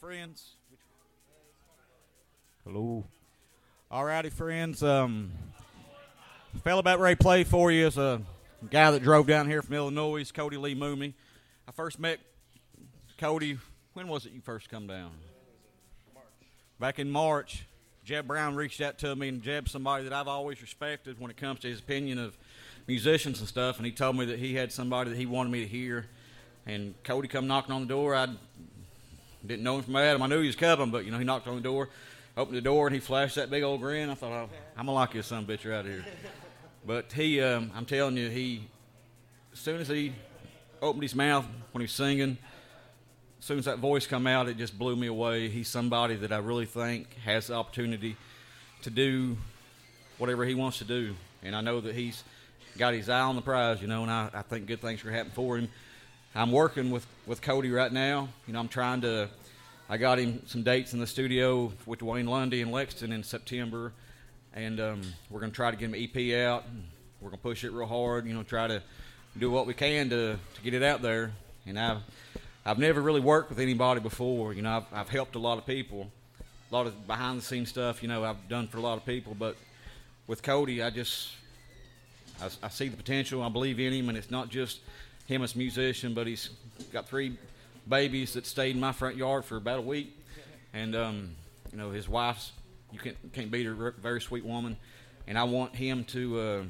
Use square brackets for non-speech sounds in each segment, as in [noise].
Friends. Hello. Alrighty, friends. Um, fella about ready to play for you is a guy that drove down here from Illinois, Cody Lee Mooney. First met Cody. When was it you first come down? Back in March. Jeb Brown reached out to me, and Jeb's somebody that I've always respected when it comes to his opinion of musicians and stuff. And he told me that he had somebody that he wanted me to hear. And Cody come knocking on the door. I didn't know him from Adam. I knew he was coming, but you know he knocked on the door, opened the door, and he flashed that big old grin. I thought, oh, I'm gonna lock this son bitch right here. [laughs] But he, um, I'm telling you, he, as soon as he opened his mouth when he was singing, as soon as that voice come out, it just blew me away. He's somebody that I really think has the opportunity to do whatever he wants to do, and I know that he's got his eye on the prize, you know, and I, I think good things are gonna happen for him. I'm working with, with Cody right now. You know, I'm trying to. I got him some dates in the studio with Duane Lundy and Lexington in September, and um, we're going to try to get him an EP out. We're going to push it real hard. You know, try to do what we can to, to get it out there. And I've I've never really worked with anybody before. You know, I've, I've helped a lot of people, a lot of behind the scenes stuff. You know, I've done for a lot of people, but with Cody, I just I, I see the potential. I believe in him, and it's not just him as a musician, but he's got three babies that stayed in my front yard for about a week, and um, you know his wife's you can't can't beat her, very sweet woman, and I want him to uh,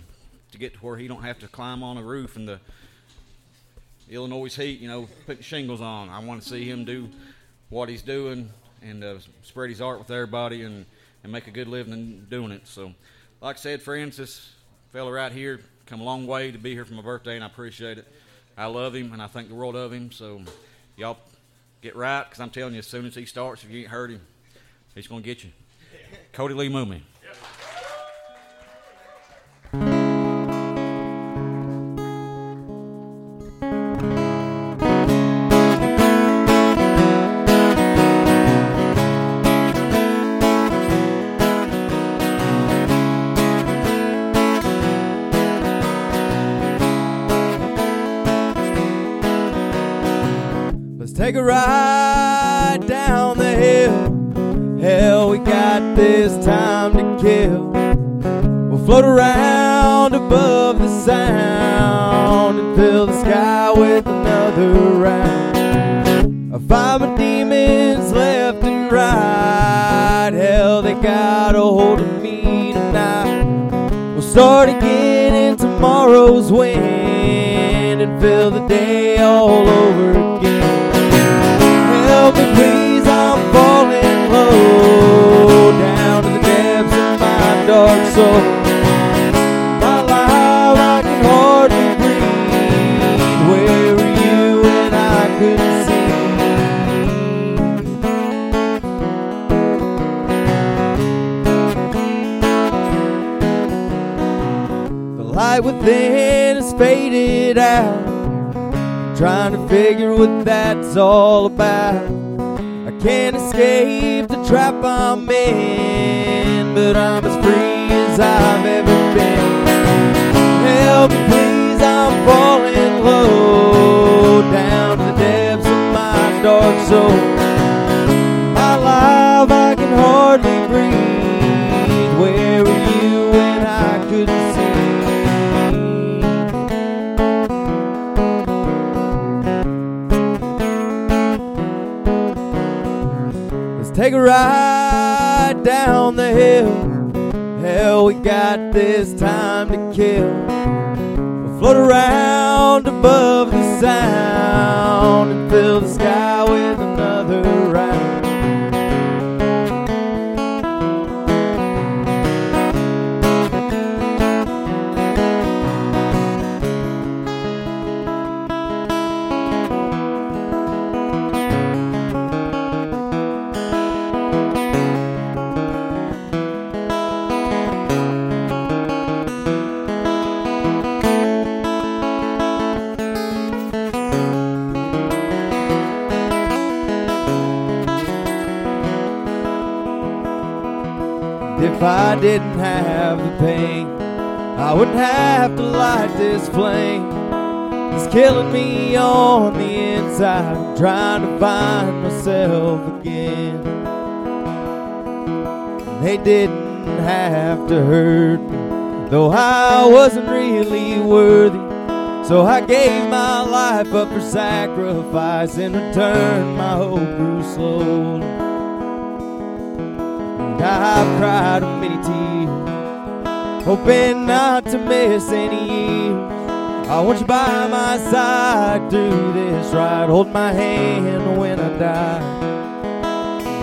to get to where he don't have to climb on a roof in the Illinois heat, you know, putting shingles on. I want to see him do what he's doing and uh, spread his art with everybody and and make a good living in doing it. So, like I said, friends, this fella right here come a long way to be here for my birthday, and I appreciate it. I love him, and I think the world of him. So, y'all get right, because I'm telling you, as soon as he starts, if you ain't heard him, he's going to get you. Cody Lee Mooney. Please, I'm falling low down to the depths of my dark soul. My life, I can hardly breathe. Where were you when I couldn't see? Let's take a ride down the hill. Hell, we got this time to kill. Float around above the sound and fill the sky didn't have the pain, I wouldn't have to light this flame. It's killing me on the inside. I'm trying to find myself again. They didn't have to hurt me, though I wasn't really worthy. So I gave my life up for sacrifice. In return, my hope grew slowly. And I've cried hoping not to miss any years. I want you by my side through this ride. Hold my hand when I die.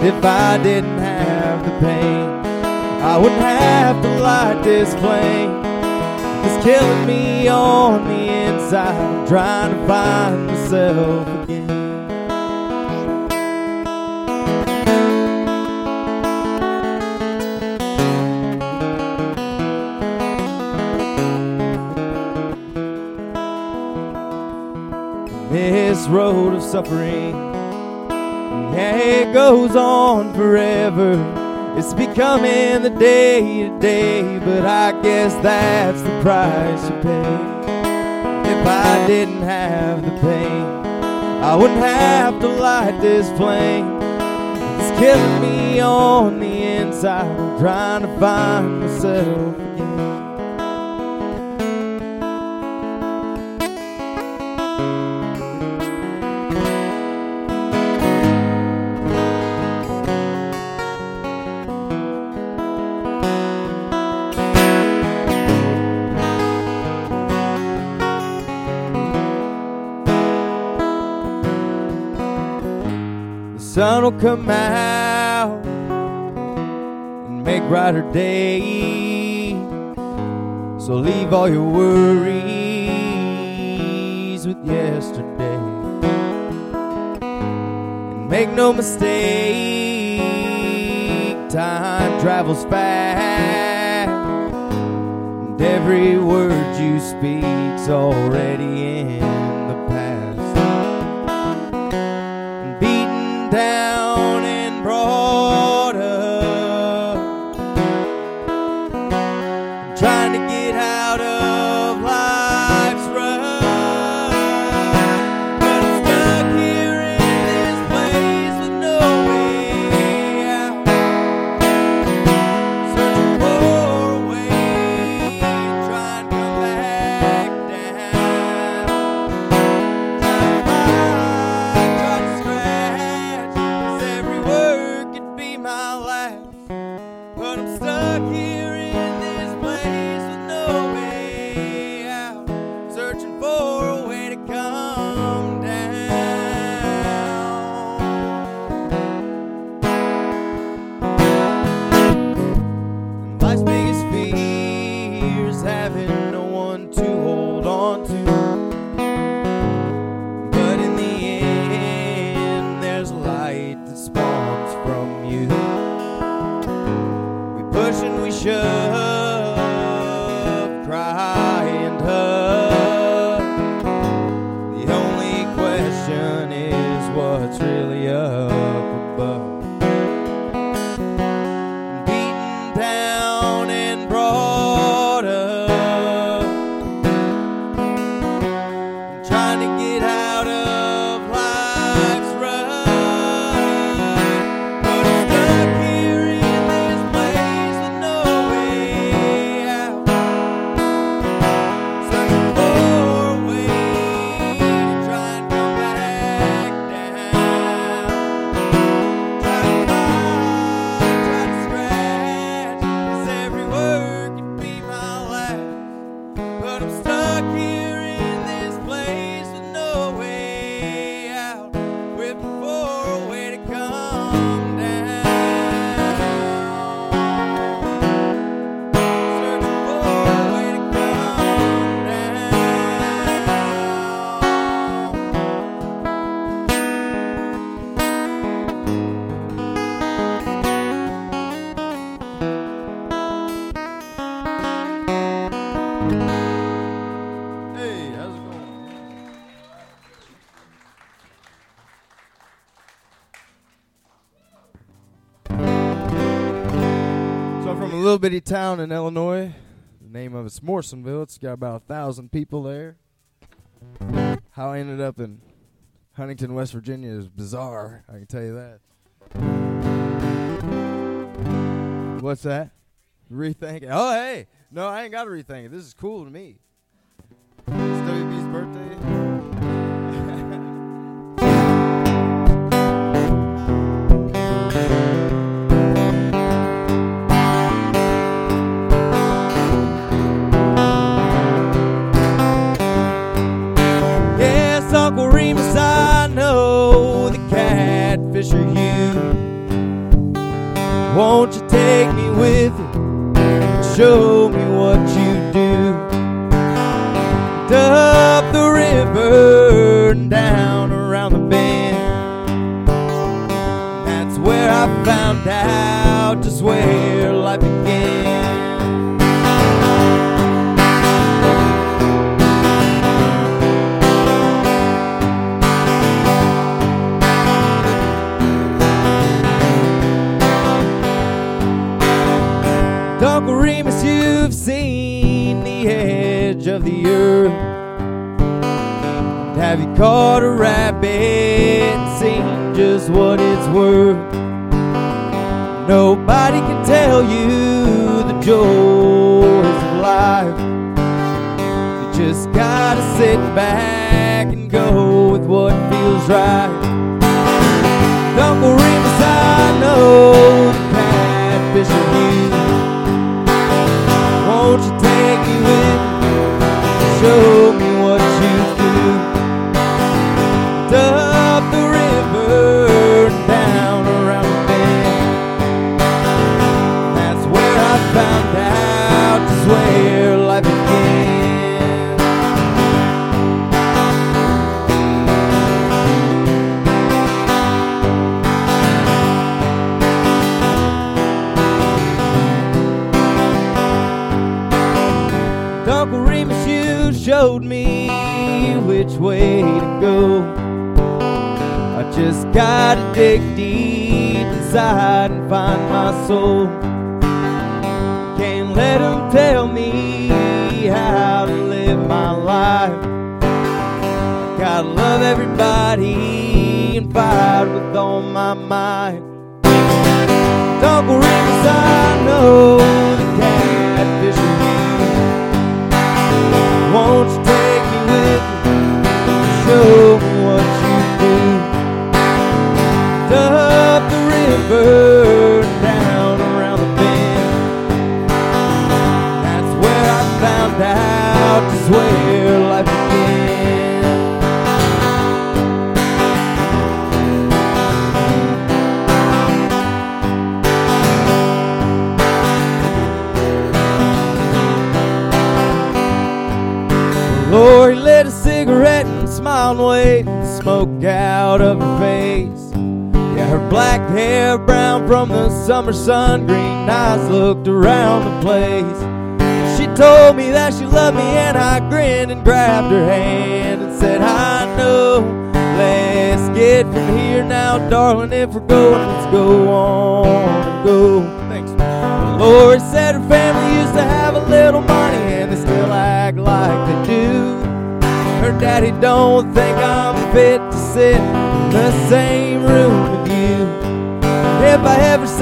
If I didn't have the pain, I wouldn't have to light this flame. It's killing me on the inside. Trying to find myself again. This road of suffering, yeah, it goes on forever. It's becoming the day to day, but I guess that's the price you pay. If I didn't have the pain, I wouldn't have to light this flame. It's killing me on the inside. I'm trying to find myself will come out and make brighter days. So leave all your worries with yesterday. And make no mistake, time travels fast. And every word you speak's already in from a little bitty town in Illinois. The name of it's Morrisonville. It's got about a thousand people there. How I ended up in Huntington, West Virginia is bizarre. I can tell you that. What's that? Rethink it. Oh, hey. No, I ain't got to rethink it. This is cool to me. Summer sun,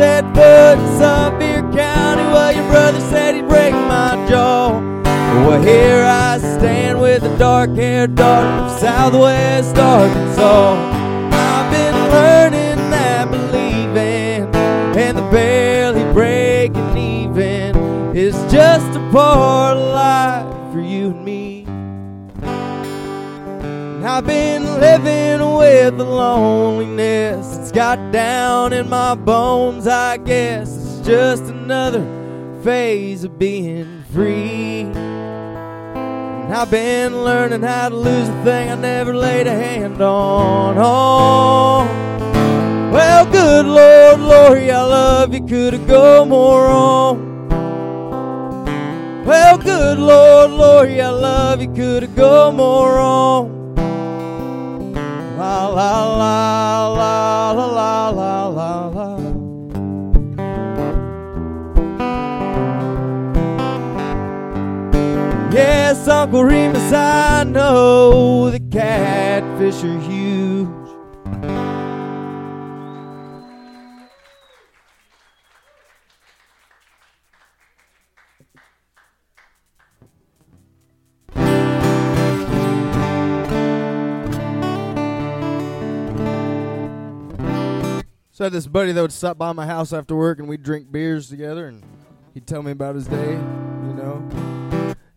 set foot in Sevier County, well, your brother said he'd break my jaw. Well, here I stand with a dark-haired daughter from Southwest Arkansas. I've been learning that believing and the barely breaking even is just a part of life for you and me. And I've been living with the loneliness. Got down in my bones, I guess. It's just another phase of being free. And I've been learning how to lose a thing I never laid a hand on. Oh, well, good Lord, Lorrie, I love you. Could have go more wrong. Well, good Lord, Lorrie, I love you. Could have go more wrong. La la la la Uncle Remus, I know the catfish are huge. So I had this buddy that would stop by my house after work and we'd drink beers together and he'd tell me about his day, you know.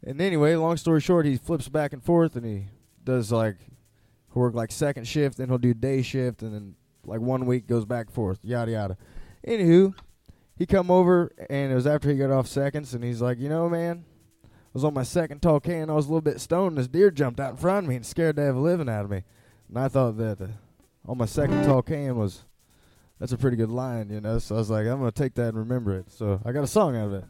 And anyway, long story short, he flips back and forth and he does like work like second shift, then he'll do day shift, and then like one week goes back forth, yada yada. Anywho, he come over and it was after he got off seconds, and he's like, you know, man, I was on my second tall can, I was a little bit stoned, this deer jumped out in front of me and scared the ever living out of me. And I thought that the, on my second tall can was that's a pretty good line, you know. So I was like, I'm gonna take that and remember it. So I got a song out of it.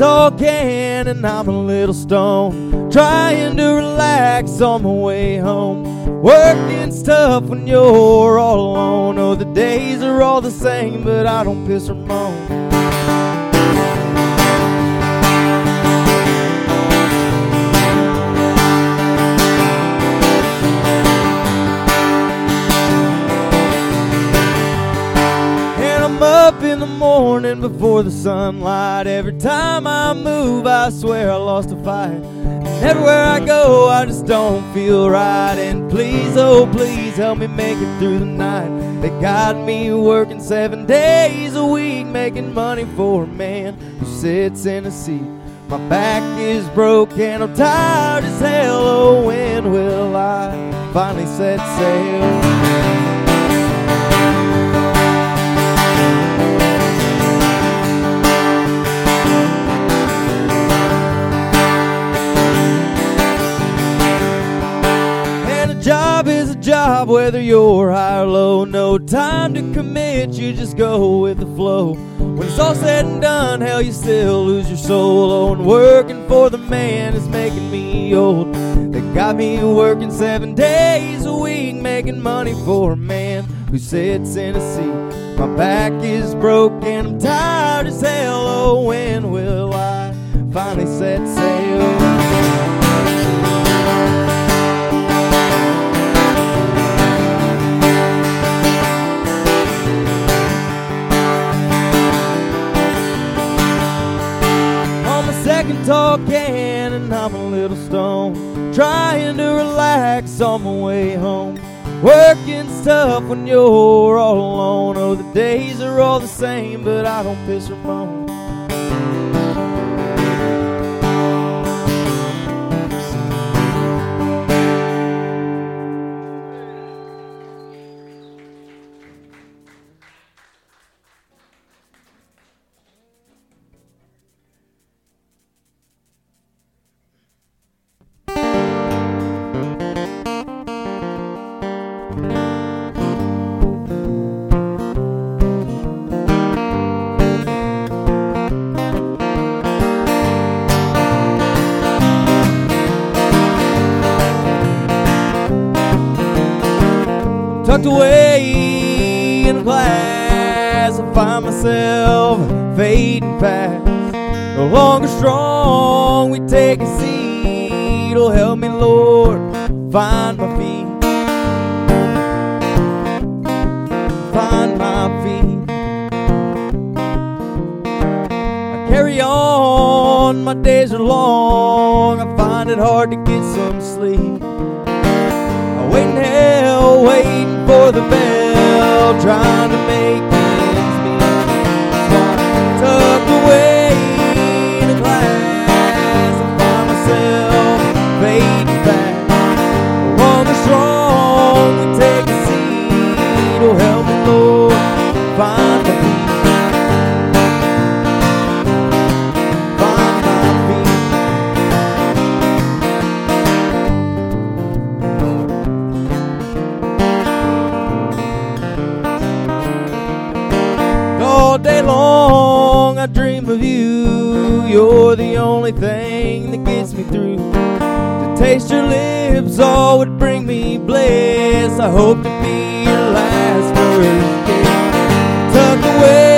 Can, and I'm a little stoned, trying to relax on my way home. Working's tough when you're all alone. Oh, the days are all the same, but I don't piss or moan. Up in the morning before the sunlight. Every time I move, I swear I lost a fight. And everywhere I go, I just don't feel right. And please, oh please, help me make it through the night. They got me working seven days a week, making money for a man who sits in a seat. My back is broke and I'm tired as hell. Oh, when will I finally set sail? Job whether you're high or low. No time to commit, you just go with the flow. When it's all said and done, hell, you still lose your soul. Oh, and working for the man is making me old. They got me working seven days a week, making money for a man who sits in a seat. My back is broken, I'm tired as hell. Oh, when will I finally set sail? Can and I'm a little stoned trying to relax on my way home. Working's tough when you're all alone. Oh the days are all the same but I don't piss or moan find my feet. Find my feet. I carry on, my days are long. I find it hard to get some sleep. I wait in hell, waiting for the bell. Trying lips, oh, would bring me bliss. I hope to be your last words. Tuck away.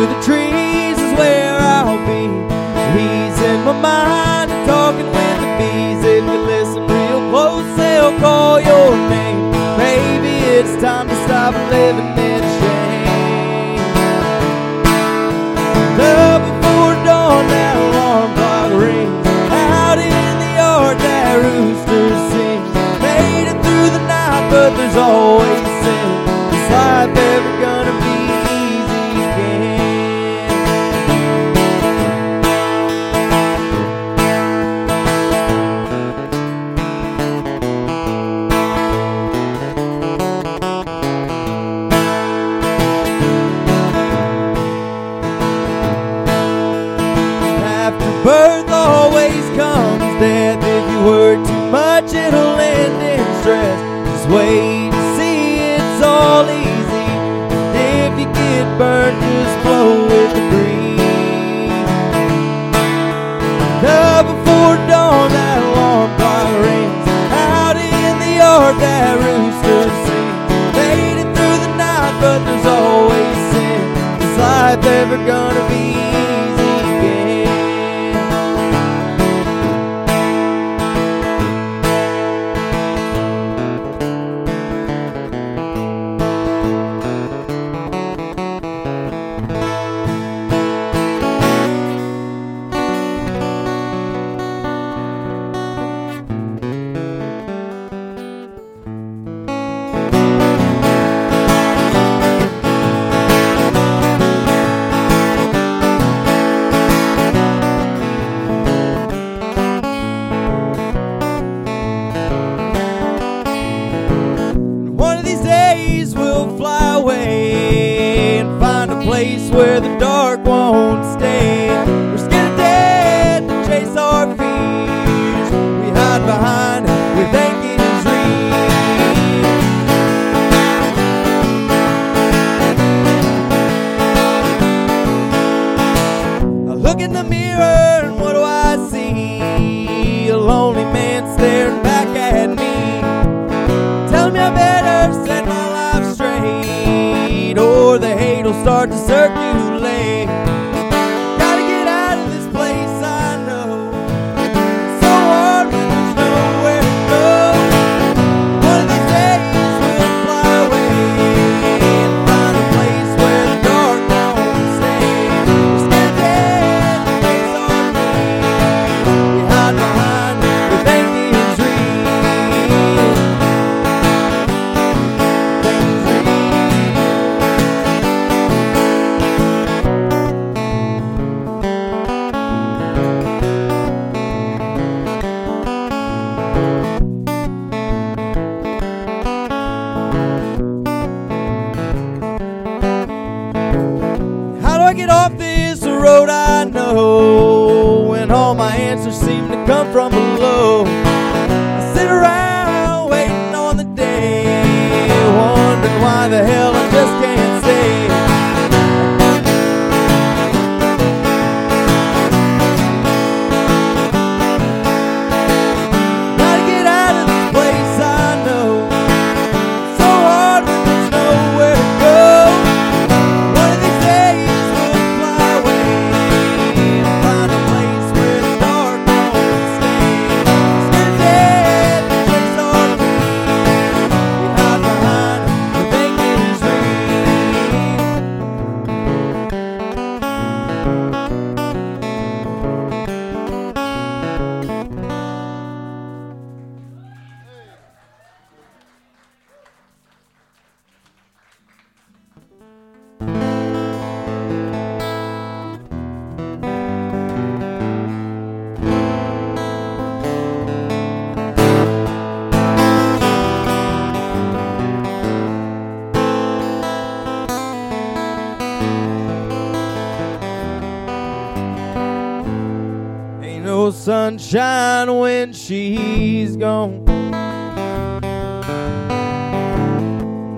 through the trees is where I'll be. He's in my mind, talking with the bees. If you listen real close, they'll call your name. Maybe it's time to stop living and find a place where the dark sunshine when she's gone.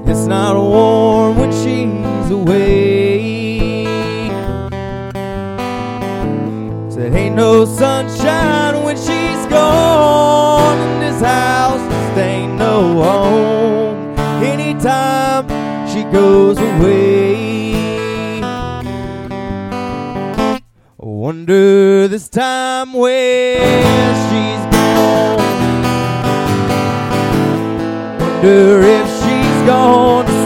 It's not warm when she's away. Said, ain't no sunshine when she's gone. In this house just ain't no home. Anytime she goes away. Wonder this time where she's gone. Wonder if she's gone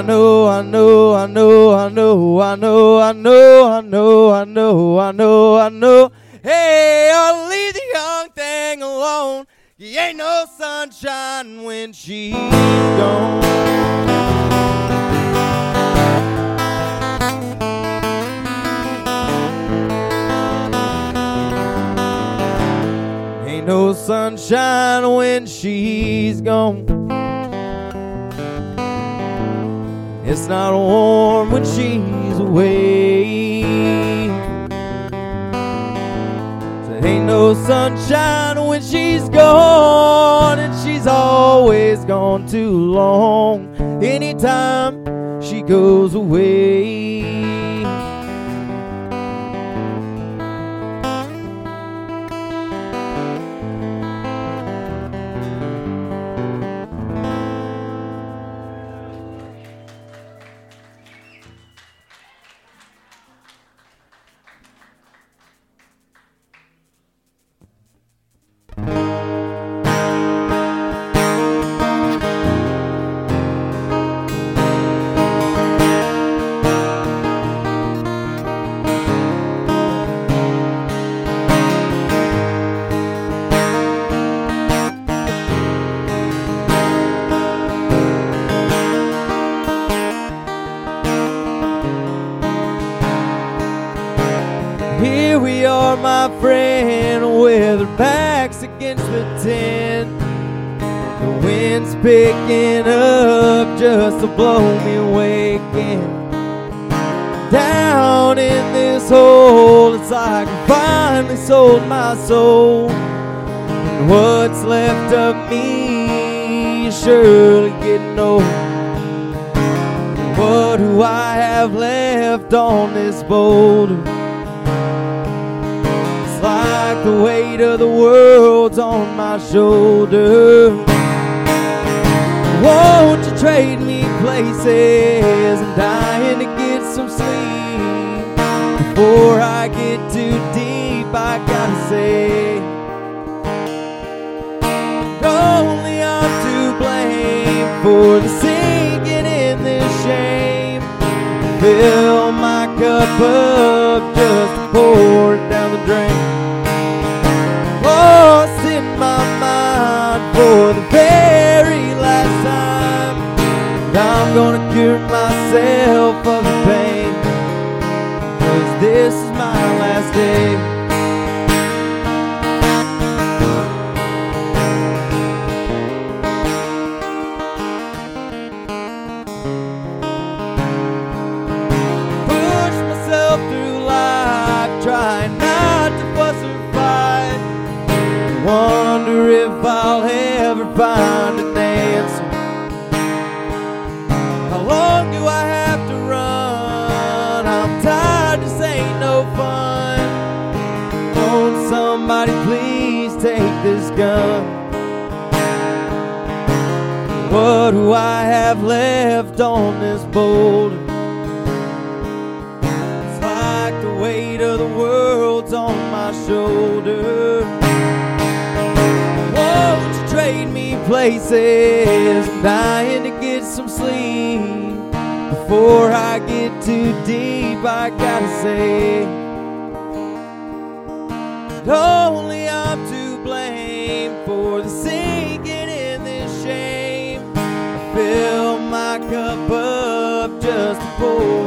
I know, I know, I know, I know, I know, I know, I know, I know, I know, I know. Hey, I'll leave the young thing alone. You ain't no sunshine when she's gone. Ain't no sunshine when she's gone. Not warm when she's away. Said ain't no sunshine when she's gone, and she's always gone too long. Anytime she goes away. Sold my soul. And what's left of me surely getting old. What do I have left on this boulder? It's like the weight of the world's on my shoulder. Won't you trade me places? I'm dying to get some sleep. Before I get too deep, I gotta say, only I'm to blame for the sinking in this shame. Fill my cup up just pour it down the drain. Lost in my mind for the very last time. I'm gonna cure myself of the pain. Cause this is my last day. Left on this boulder? It's like the weight of the world's on my shoulder. Won't you trade me places? I'm dying to get some sleep. Before I get too deep, I gotta say, only people.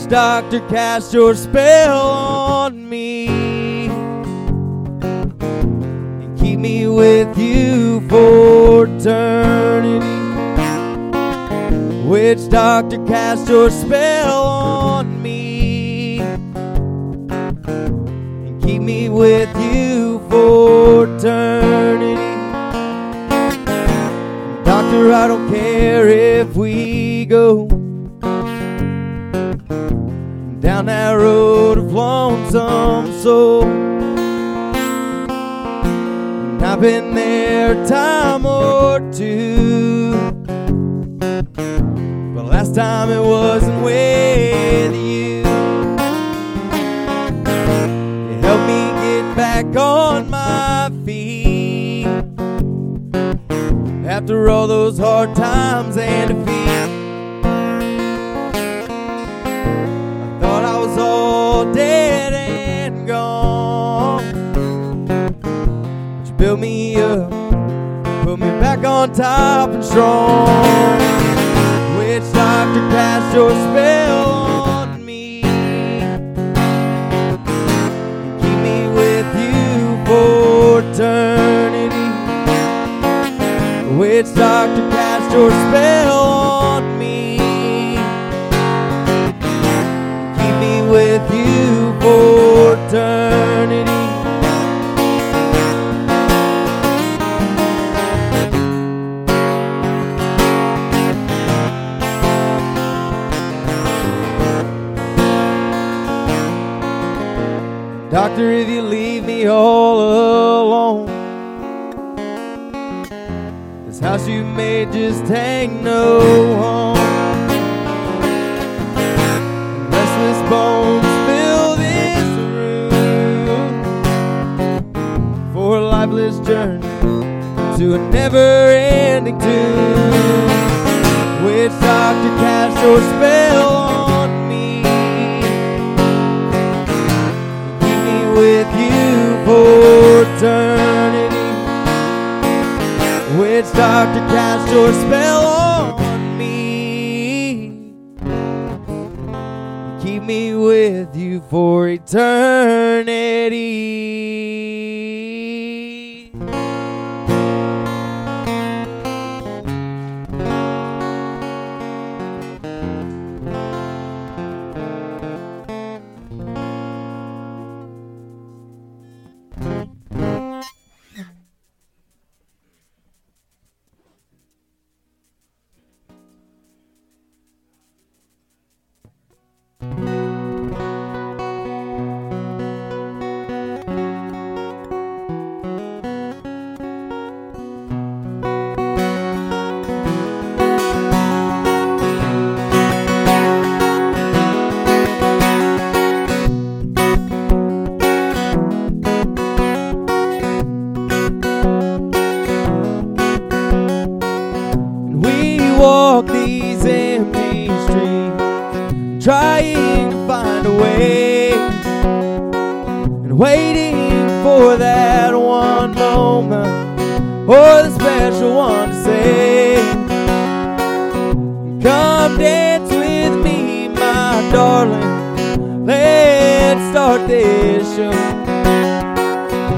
Witch doctor, cast your spell on me and keep me with you for eternity. Witch doctor, cast your spell on me and keep me with you for eternity. Doctor, I don't care if we go soul. And I've been there a time or two. But last time it wasn't with you. You helped me get back on my feet. After all those hard times and defeat. Built me up, put me back on top and strong. Witch doctor, cast your spell Doctor, if you leave me all alone, this house you made just ain't no home. Restless bones fill this room for a lifeless journey to a never-ending tune. Witch doctor, cast your spell on with you for eternity. Witch to cast your spell on me. Keep me with you for eternity.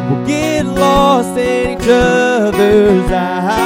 We'll get lost in each other's eyes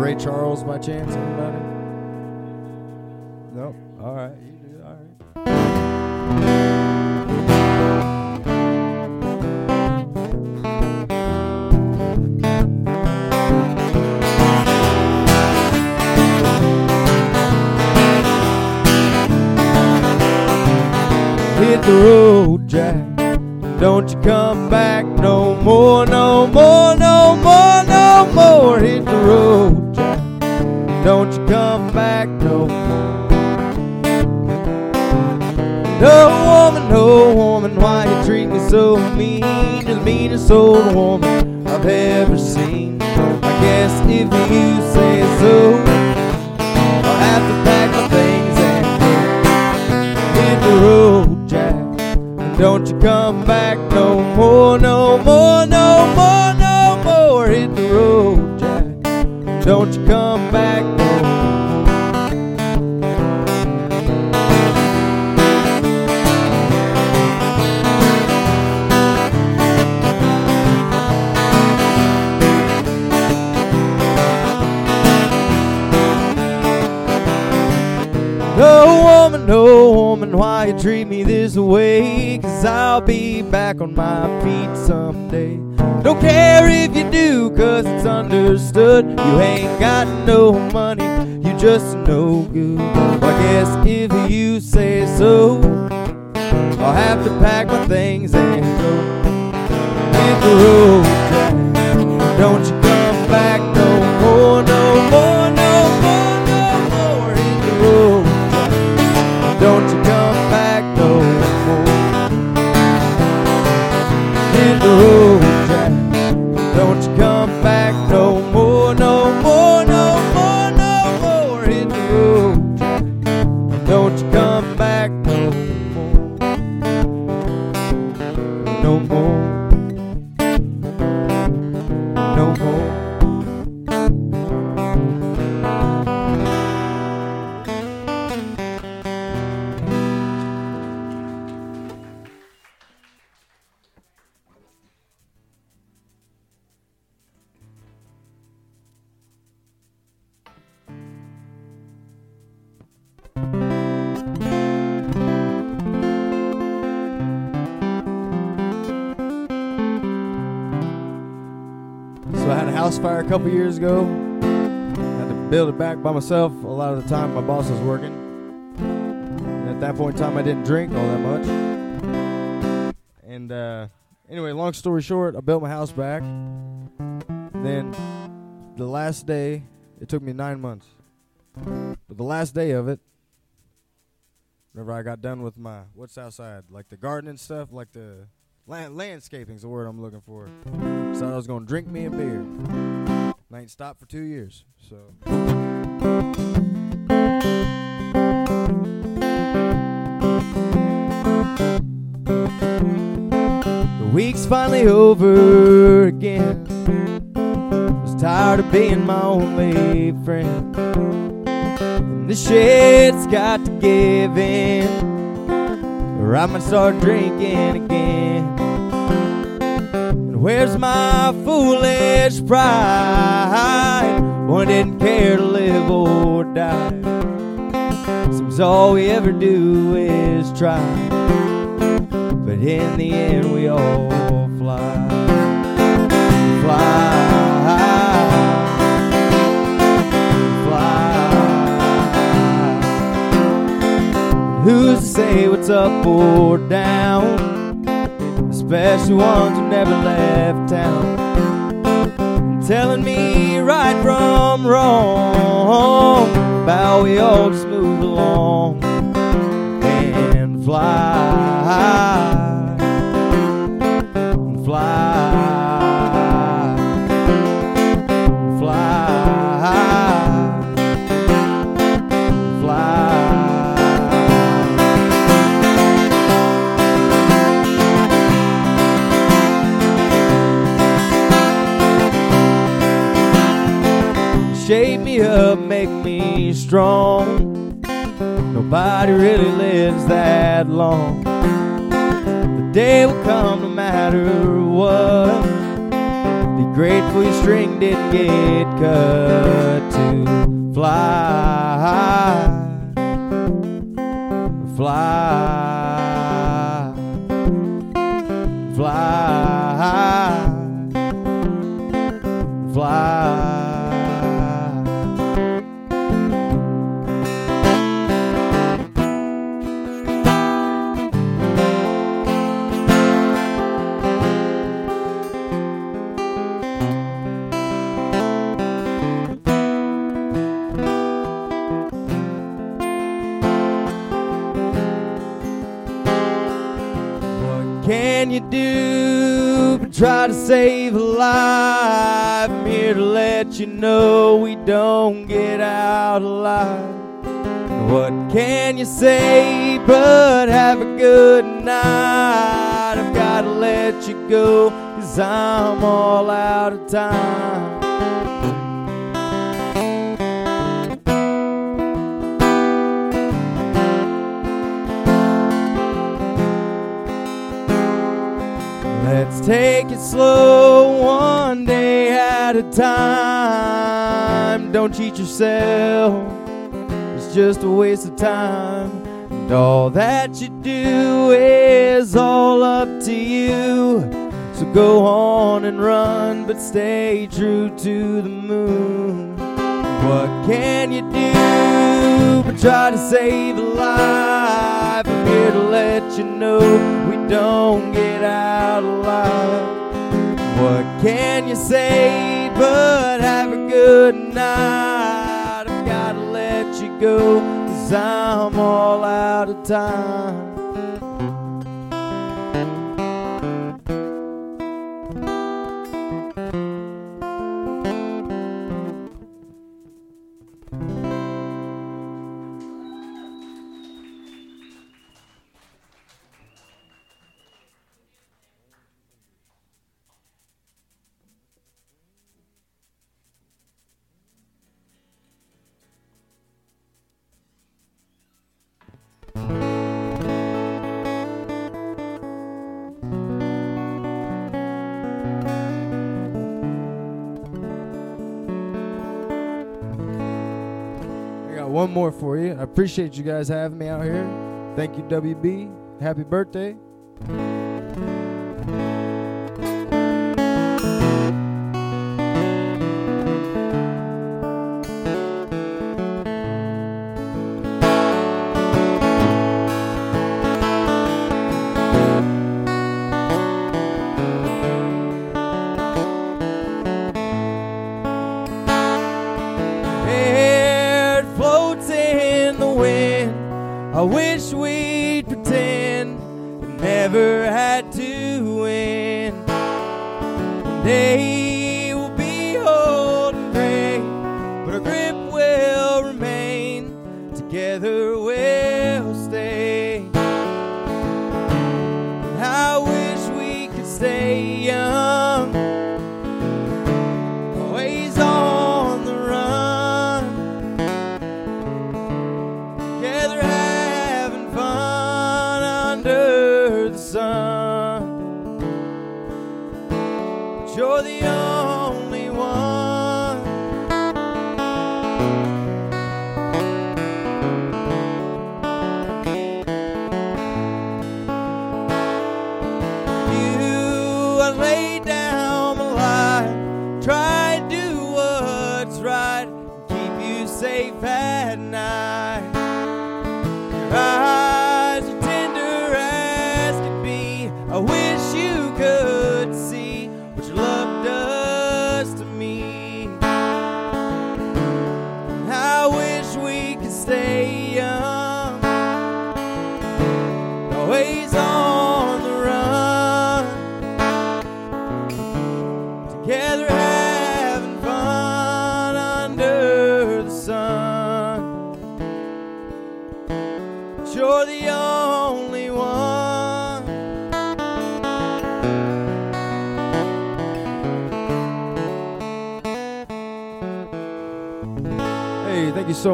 Ray Charles by chance? Anybody? Don't you couple years ago. Had to build it back by myself. A lot of the time, my boss was working. And at that point in time, I didn't drink all that much. And uh, anyway, long story short, I built my house back. Then the last day, it took me nine months. But the last day of it, whenever I got done with my what's outside, like the gardening stuff, like the land, landscaping's the word I'm looking for. So I was gonna drink me a beer. And I ain't stopped for two years. So the week's finally over again. I was tired of being my only friend. And the shit's got to give in, or I might start drinking again where's my foolish pride? One didn't care to live or die. Seems all we ever do is try. But in the end, we all fly. Fly. Fly. Who's to say what's up or down? Especially ones who never left town. Telling me right from wrong, about we all just move along and fly. Up, make me strong. Nobody really lives that long. The day will come no matter what. Be grateful your string didn't get cut to fly. Save a life? I'm here to let you know we don't get out alive. What can you say but have a good night? I've gotta let you go, cause I'm all out of time. Take it slow, one day at a time. Don't cheat yourself, it's just a waste of time. And all that you do is all up to you. So go on and run, but stay true to the moon. What can you do but try to save a life? I'm here to let you know don't get out alive. What can you say but have a good night? I've gotta let you go, cause I'm all out of time. One more for you. I appreciate you guys having me out here. Thank you, WB. Happy birthday.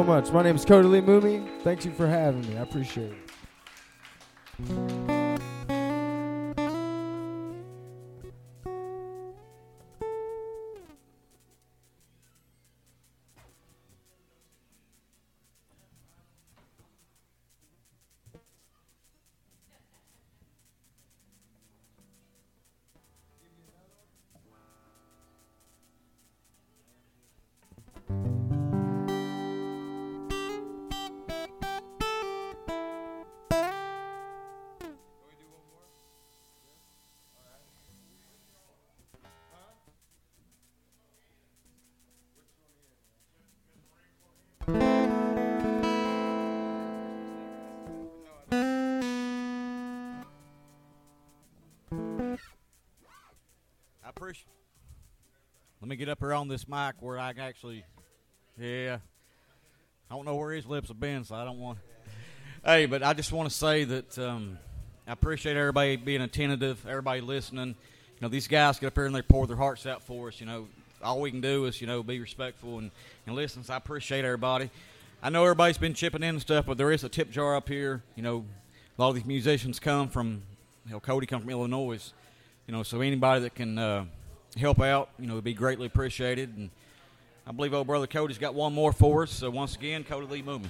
Much. My name is Cody Lee Mooney. Thank you for having me. I appreciate it. Let me get up here on this mic where I can actually. Yeah. I don't know where his lips have been, so I don't want. Hey, but I just want to say that um, I appreciate everybody being attentive, everybody listening. You know, these guys get up here and they pour their hearts out for us. You know, all we can do is you know be respectful and, and listen. So I appreciate everybody. I know everybody's been chipping in and stuff, but there is a tip jar up here. You know, a lot of these musicians come from, you know, Cody come from Illinois. You know, so anybody that can uh, help out, you know, would be greatly appreciated. And I believe old brother Cody's got one more for us. So once again, Cody Lee Mooney.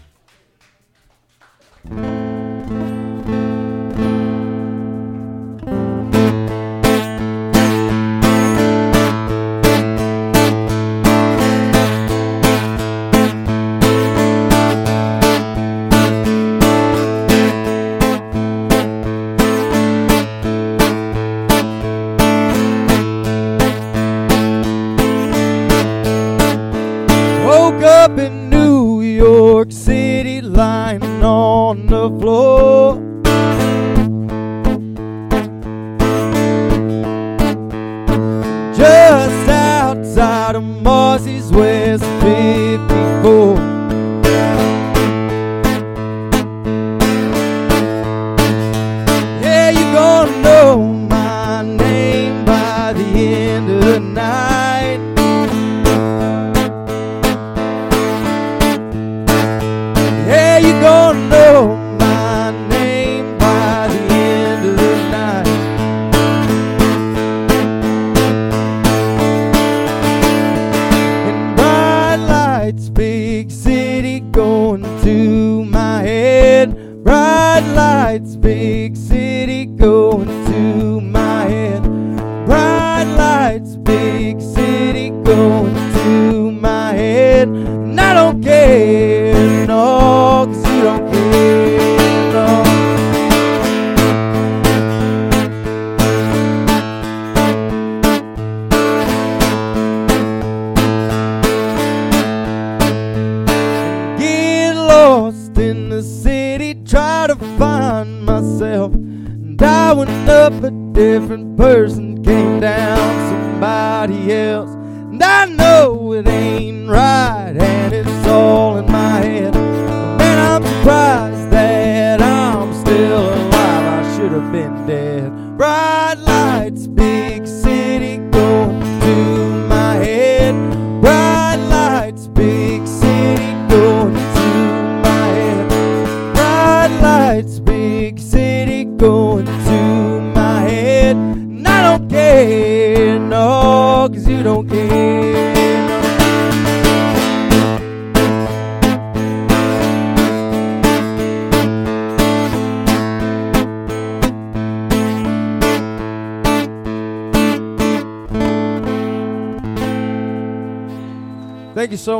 Outside of Marcy's West 54.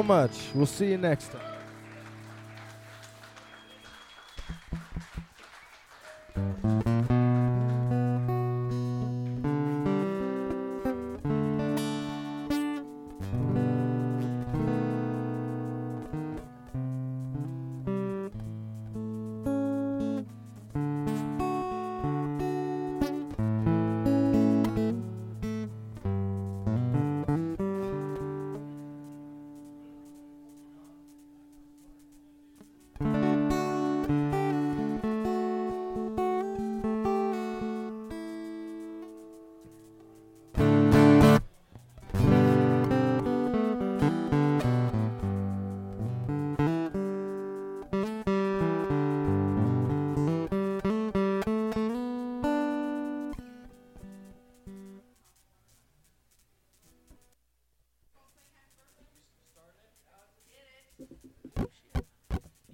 Much. We'll see you next time.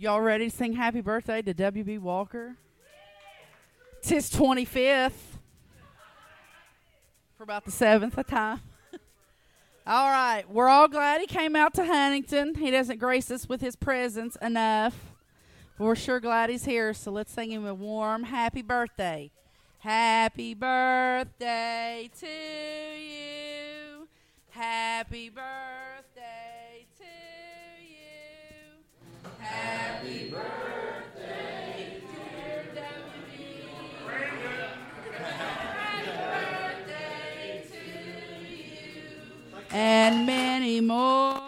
Y'all ready to sing happy birthday to W.B. Walker? It's his 25th for about the seventh of time. [laughs] all right. We're all glad he came out to Huntington. He doesn't grace us with his presence enough. But we're sure glad he's here. So let's sing him a warm happy birthday. Happy birthday to you. Happy birthday And many more.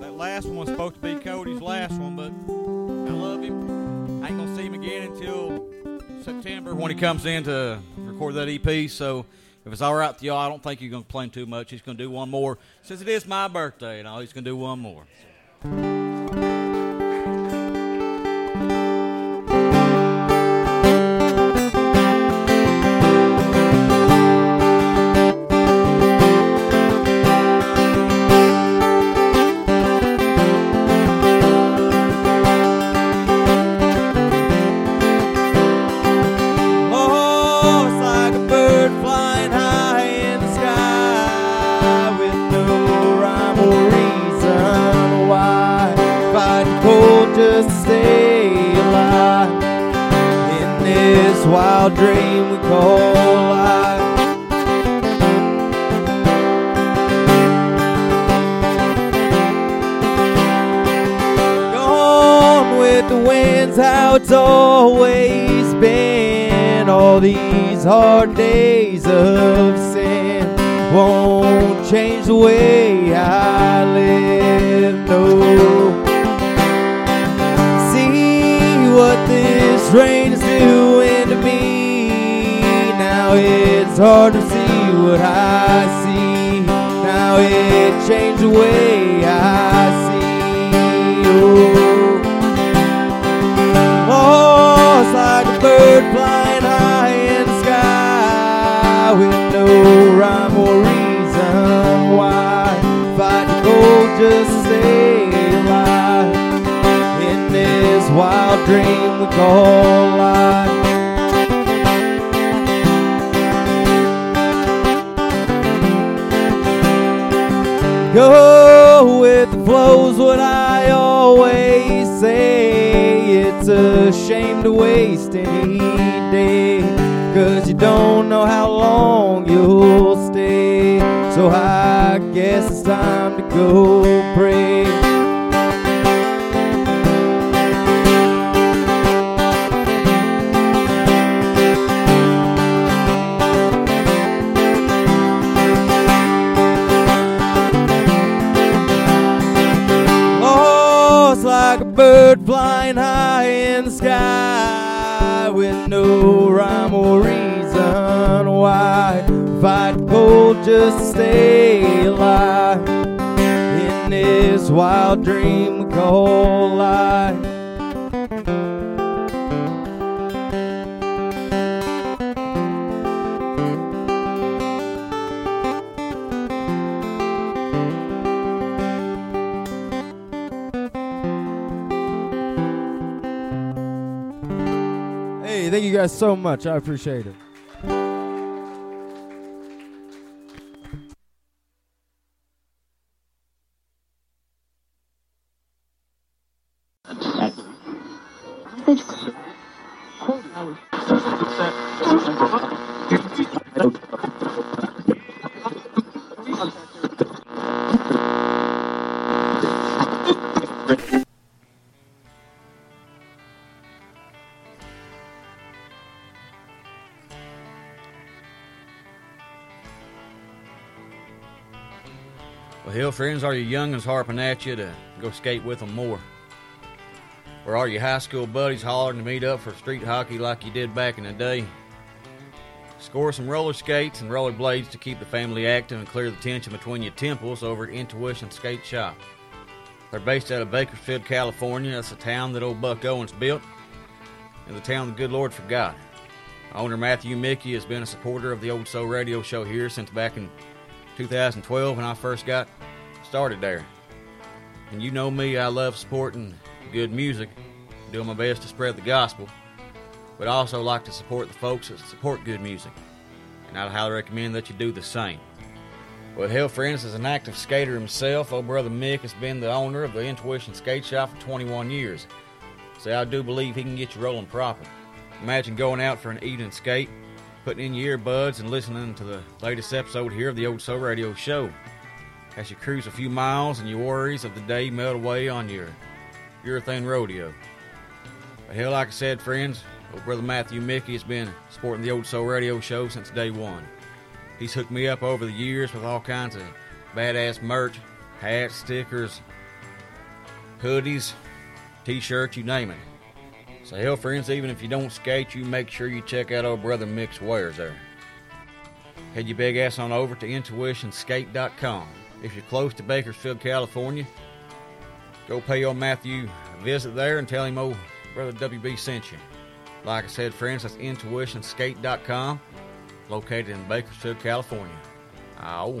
That last one was supposed to be Cody's last one, but love him. I ain't gonna see him again until September when he comes in to record that EP. So if it's all right with y'all, I don't think you're gonna complain too much. He's gonna do one more since it is my birthday, and all he's gonna do one more. Oh, a shame to waste any day. Cause you don't know how long you'll stay. So I guess it's time to go pray. With no rhyme or reason why. Fight cold just stay alive in this wild dream we call life. Thank you guys so much. I appreciate it. Friends, are your youngins harping at you to go skate with them more? Or are your high school buddies hollering to meet up for street hockey like you did back in the day? Score some roller skates and roller blades to keep the family active and clear the tension between your temples over at Intuition Skate Shop. They're based out of Bakersfield, California. That's a town that old Buck Owens built, and the town the good Lord forgot. Owner Matthew Mickey has been a supporter of the Old Soul Radio Show here since back in 2012 when I first got started there. And you know me, I love supporting good music, doing my best to spread the gospel, but I also like to support the folks that support good music. And I'd highly recommend that you do the same. Well, hell, friends, as an active skater himself, old brother Mick has been the owner of the Intuition Skate Shop for 21 years. So I do believe he can get you rolling proper. Imagine going out for an evening skate, putting in your earbuds and listening to the latest episode here of the Old Soul Radio Show. As you cruise a few miles and your worries of the day melt away on your urethane rodeo. But hell, like I said, friends, old brother Matthew Mickey has been supporting the Old Soul Radio Show since day one. He's hooked me up over the years with all kinds of badass merch, hats, stickers, hoodies, t-shirts, you name it. So hell, friends, even if you don't skate, you make sure you check out old brother Mick's wares there. Head your big ass on over to intuitionskate.com. If you're close to Bakersfield, California, go pay old Matthew a visit there and tell him old brother WB sent you. Like I said, friends, that's intuitionskate.com, located in Bakersfield, California. Ow.